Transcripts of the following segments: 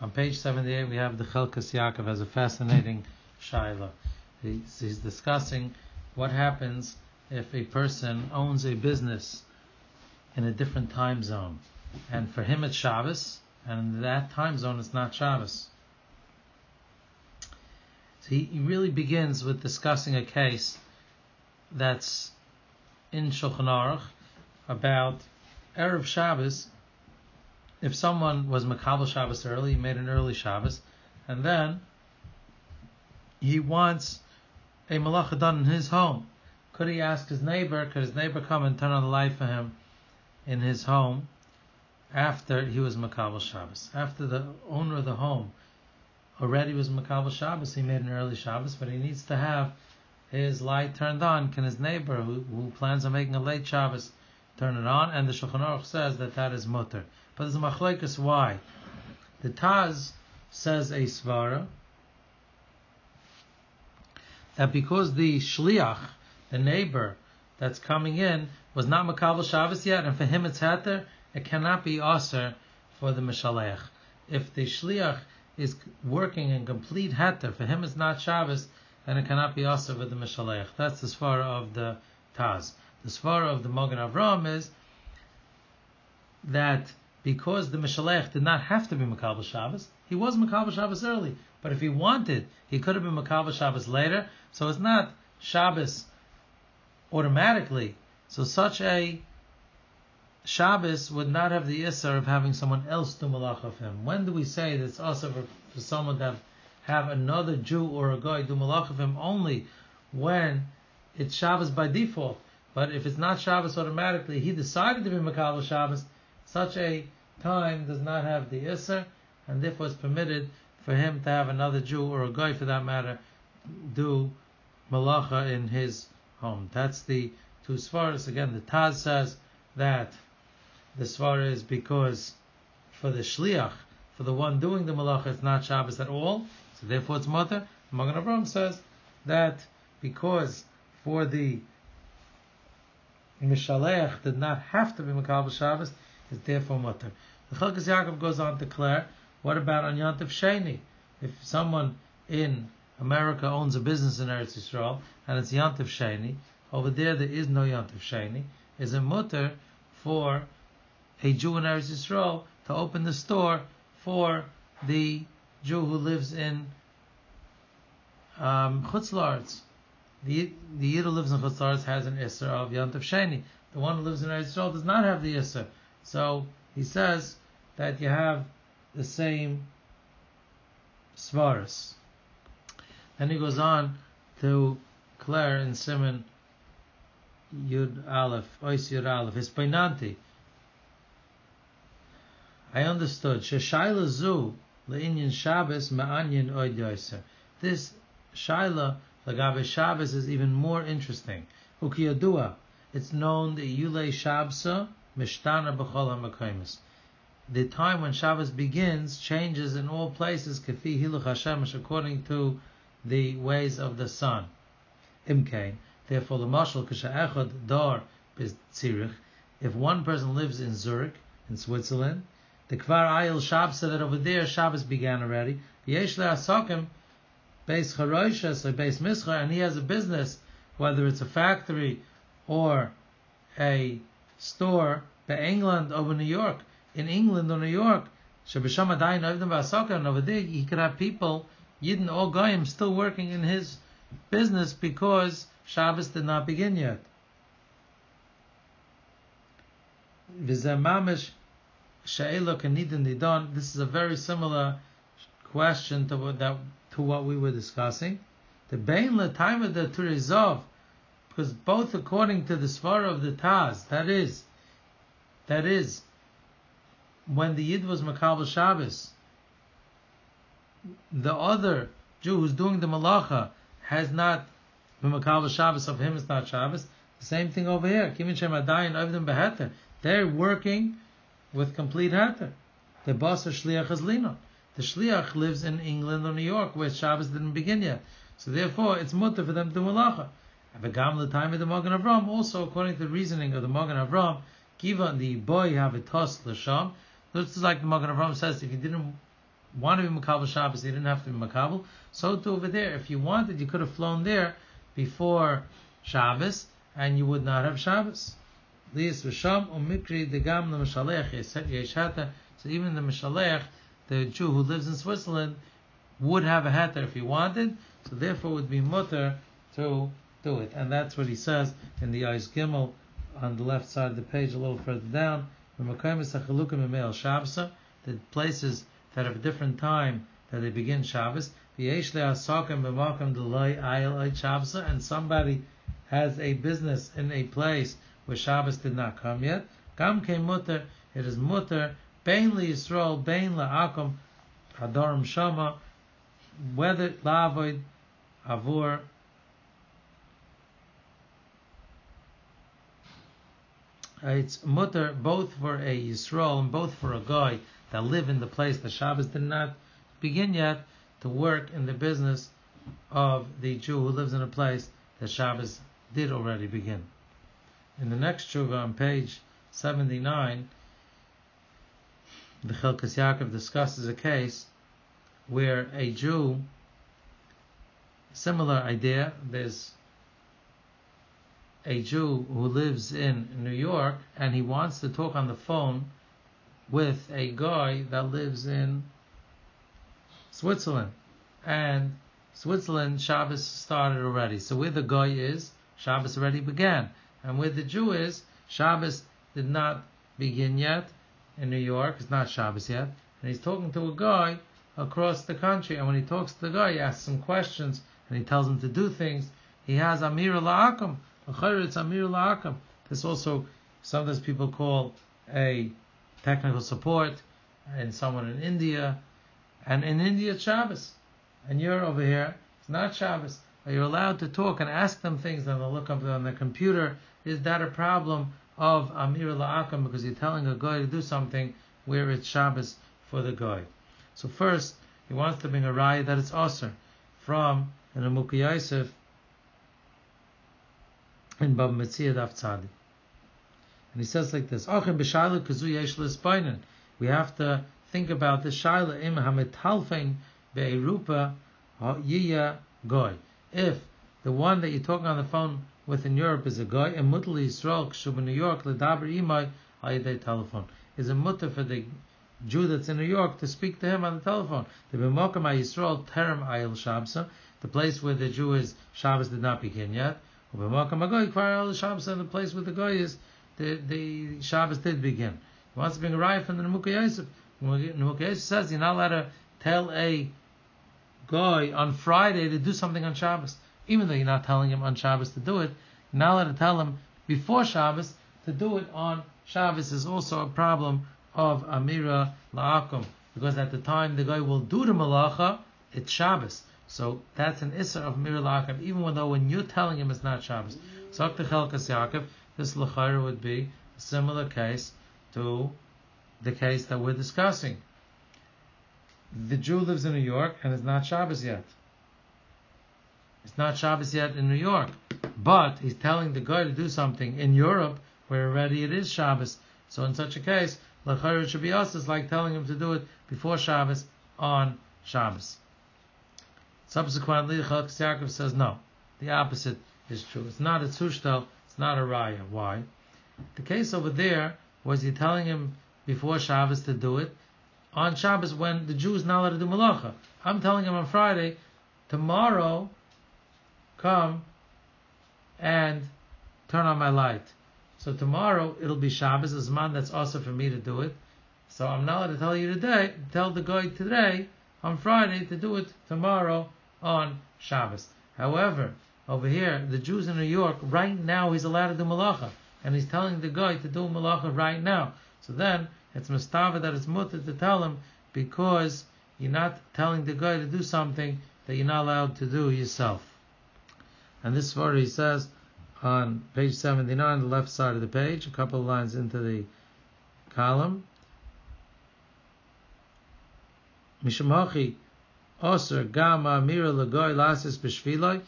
On page 78, we have the Chelkas Yaakov as a fascinating shaila. He's, he's discussing what happens if a person owns a business in a different time zone. And for him it's Shabbos, and in that time zone it's not Shabbos. So he, he really begins with discussing a case that's in Shulchan Aruch about Erev Shabbos if someone was Makabal Shabbos early, he made an early Shabbos, and then he wants a malacha done in his home. Could he ask his neighbor, could his neighbor come and turn on the light for him in his home after he was Makabal Shabbos? After the owner of the home already was Makabal Shabbos, he made an early Shabbos, but he needs to have his light turned on. Can his neighbor, who, who plans on making a late Shabbos, turn it on? And the Shulchan Aruch says that that is mutter. But there's a machlekes why. The Taz says a svara that because the shliach, the neighbor that's coming in, was not makabel Shabbos yet, and for him it's heter, it cannot be aser for the mishalech. If the shliach is working in complete heter, for him it's not Shabbos, then it cannot be aser for the mishalech. That's the svara of the Taz. The svara of the Mogen Avram is that because the Mishalech did not have to be Makabal Shabbos, he was Makabal Shabbos early. But if he wanted, he could have been Makabal Shabbos later. So it's not Shabbos automatically. So such a Shabbos would not have the Isser of having someone else do Malach of him. When do we say that it's also for, for someone to have, have another Jew or a guy do Malach of him only when it's Shabbos by default? But if it's not Shabbos automatically, he decided to be Makabal Shabbos, such a time does not have the Isser, and therefore it's permitted for him to have another Jew or a guy for that matter do malacha in his home. That's the two svaras. Again, the Taz says that the svara is because for the shliach, for the one doing the malacha, it's not Shabbos at all, so therefore it's mutter. Magen Avraham says that because for the Mishalech did not have to be Makabal Shabbos, it's therefore mutter. The Chelkas Yaakov goes on to declare, what about on Yantiv Sheni? If someone in America owns a business in Eretz Yisrael and it's Yantiv Sheni, over there there is no Yantiv Sheni, is a mutter for a Jew in Eretz Yisrael to open the store for the Jew who lives in um, The the who lives in Chutz has an Isser of Yantiv Sheni. The one who lives in Eretz Yisrael does not have the Isser. So he says that you have the same svaras. Then he goes on to Claire in Siman Yud Aleph, Ois Yud Aleph, Hispainanti. I understood. Sheshayla zu le'inyan Shabbos ma'anyan oid yoser. This Shaila lagabe Shabbos is even more interesting. Ukiyadua. It's known that Yule Shabsa Mishtana b'chol ha'makaymis. The time when Shabbos begins changes in all places, kafi hiluch Hashem, according to the ways of the sun. Imkain. Therefore, the mashal k'sha'echad dar Tzirich. If one person lives in Zurich, in Switzerland, the Kvar Ayil Shabbos said that over there Shabbos began already. Yesh le'asakim base charoshas or base mischa, and he has a business, whether it's a factory or a store by England over New York, in England or New York, and over there he could have people, Yidden or Goyim, still working in his business because Shabbos did not begin yet. This is a very similar question to what, that, to what we were discussing. The Bain time of the Turizov because both according to the Svara of the Taz, that is, that is, when the Yid was Makabal Shabbos, the other Jew who's doing the Malacha has not been Makabal Shabbos, of him it's not Shabbos. The same thing over here. They're working with complete heter. The boss of Shliach is Lino. The Shliach lives in England or New York where Shabbos didn't begin yet. So therefore, it's mutter for them to do malacha. V'gam the time of the Magen Avram, also according to the reasoning of the Magen Avram, given the boy have a toss l'sham. This is like the Magen Avram says, if you didn't want to be Makabal Shabbos, you didn't have to be Makabal. So too over there, if you wanted, you could have flown there before Shabbos, and you would not have Shabbos. Lias v'sham umikri degam l'mishalech yeshata. So even the mishalech, the Jew who lives in Switzerland, would have a heter if he wanted. So therefore, would be mutter to do it, and that's what he says in the Eis Gimel on the left side of the page, a little further down. The places that have a different time that they begin Shabbos. And somebody has a business in a place where Shabbos did not come yet. Gam ke it is mutter, bein li Yisrael, bein la akum, hadorim shama, whether lavoid, avur, it's mutter both for a Yisrael and both for a guy that live in the place the Shabbos did not begin yet to work in the business of the Jew who lives in a place that Shabbos did already begin. In the next tshuva on page 79, the Chilkas Yaakov discusses a case where a Jew, similar idea, there's a Jew who lives in New York and he wants to talk on the phone with a guy that lives in Switzerland. And Switzerland, Shabbos started already. So where the guy is, Shabbos already began. And where the Jew is, Shabbos did not begin yet in New York. It's not Shabbos yet. And he's talking to a guy across the country. And when he talks to the guy, he asks him questions and he tells him to do things. He has Amir La'akum. It's Amir La'akum. This also, sometimes people call a technical support and someone in India. And in India, it's Shabbos. And you're over here, it's not Shabbos. Are you're allowed to talk and ask them things and they'll look up on the computer? Is that a problem of Amir La'akam because you're telling a guy to do something where it's Shabbos for the guy? So first, he wants to bring a raya that it's Aser from an Amuk Yosef in Bab Metzia Daf Tzadi. And he says like this, We have to think about the Shaila im hametalfein be'erupa yiya goy if the one that you're talking on the phone with in Europe is a guy, and mutter Yisrael k'shuv in New York ledaber imay ayidei telephone is a mutter for the Jew that's in New York to speak to him on the telephone. The b'mokam Yisrael terem ayil shabsa, the place where the Jew is Shabbos did not begin yet. B'mokam agoy kvar ayil shabsa, the place where the guy is the the Shabbos did begin. He wants to bring a riot from the Nemukah Yosef. Yosef says you're not allowed to tell a guy on Friday to do something on Shabbos, even though you're not telling him on Shabbos to do it, you're not allowed to tell him before Shabbos to do it on Shabbos is also a problem of Amira La'akum, because at the time the guy will do the malacha, it's Shabbos. So that's an Isser of Amira La'akum, even though when you're telling him it's not Shabbos. So Chelkas Yaakov, this Lachara would be a similar case to the case that we're discussing the Jew lives in New York and it's not Shabbos yet. It's not Shabbos yet in New York, but he's telling the guy to do something in Europe where already it is Shabbos. So in such a case, Lachar should be us is like telling him to do it before Shabbos on Shabbos. Subsequently, Chalkis Yaakov says no. The opposite is true. It's not a tzushtel, it's not a raya. Why? The case over there was he telling him before Shabbos to do it, on Shabbos when the Jew is not allowed to do malacha. I'm telling him on Friday, tomorrow, come and turn on my light. So tomorrow it'll be Shabbos, a man that's also for me to do it. So I'm not allowed to tell you today, tell the guy today, on Friday, to do it tomorrow on Shabbos. However, over here, the Jews in New York, right now he's allowed to do malacha. And he's telling the guy to do malacha right now. So then, it's mustava that it's mutter to tell him because you're not telling the guy to do something that you're not allowed to do yourself. And this is what he says on page 79, the left side of the page, a couple of lines into the column. Oser Gama Mira Lagoy Lasis Bishviloi.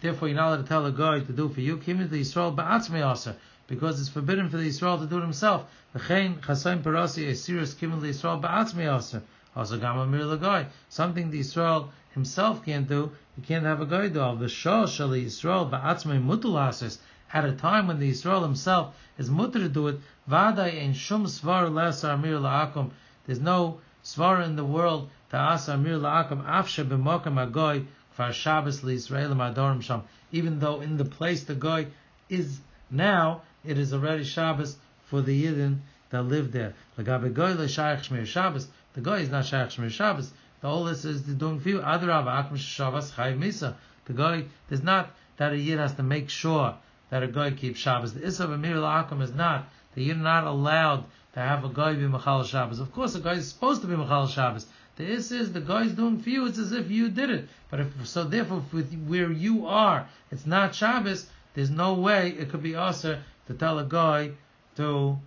Therefore, you're not allowed to tell a guy to do for you. Kim the Yisrael Ba'atzme Oser because it's forbidden for the Yisrael to do it himself. V'chein chasayim parasi serious kimin Yisrael ba'atzmi aser Also Gama Mir Lagoy. Something the Israel himself can't do, he can't have a guy do. The Shah Shali Israel Ba'atzmei Mutulasis at a time when the Israel himself is mutter to do it, Vadai in Shum Svar Lesar Mir La'akum. There's no Svar in the world to Asar Mir La'akum Afshe B'Mokam Agoy Kfar Shabbos L'Israel Adorim Sham. Even though in the place the guy is now, it is already Shabbos for the Yidden that live there. Lagabe Goy L'Shayach Shmir Shabbos. The guy is not Shayach Shmir Shabbos. The all this is doing for you. Adrav Akum Shabbos Chayiv Misa. The guy, there's not that a Yid has to make sure that a guy keeps Shabbos. The Issa Amir Akum is not that you're not allowed to have a guy be Machal Shabbos. Of course, a guy is supposed to be Machal Shabbos. The Issa is the guy is doing for you. It's as if you did it. But if so, therefore, with where you are, it's not Shabbos. There's no way it could be usher to tell a guy to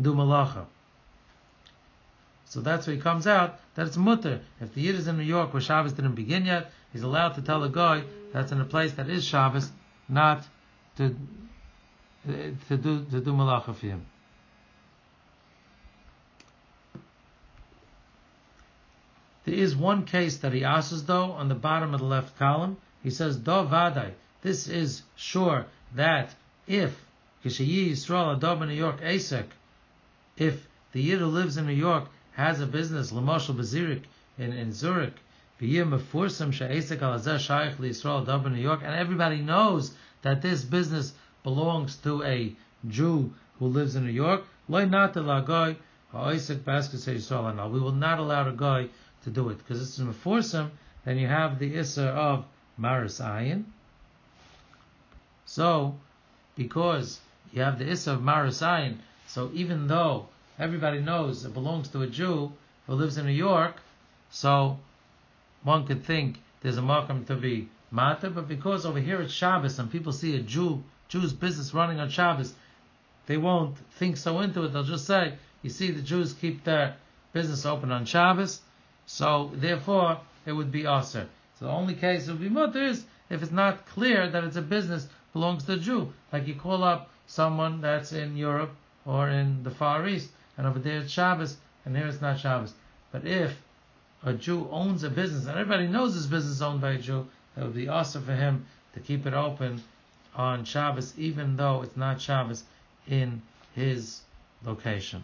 do malacha. So that's where he comes out that it's mutter. If the Yid is in New York where Shabbos didn't begin yet, he's allowed to tell a guy that's in a place that is Shabbos not to to do to do malacha for him. One case that he asks though on the bottom of the left column. He says, Do vadai. This is sure that if Kishayi Yisrael Adob in New York Asek, if the Yid who lives in New York has a business, Lamoshel Bazirik in, in Zurich, New York, and everybody knows that this business belongs to a Jew who lives in New York, we will not allow a guy to do it because it's meforsam. Then you have the issa of maris ayin. So, because you have the issa of maris ayin, so even though everybody knows it belongs to a Jew who lives in New York, so one could think there's a markham to be matter, but because over here it's Shabbos and people see a Jew Jews' business running on Shabbos, they won't think so into it. They'll just say, you see, the Jews keep their business open on Shabbos, so therefore it would be aser. So the only case it would be mutter is if it's not clear that it's a business belongs to a Jew. Like you call up someone that's in Europe or in the Far East, and over there it's Shabbos, and here it's not Shabbos. But if a Jew owns a business, and everybody knows this business owned by a Jew, it would be awesome for him to keep it open on Shabbos, even though it's not Shabbos in his location.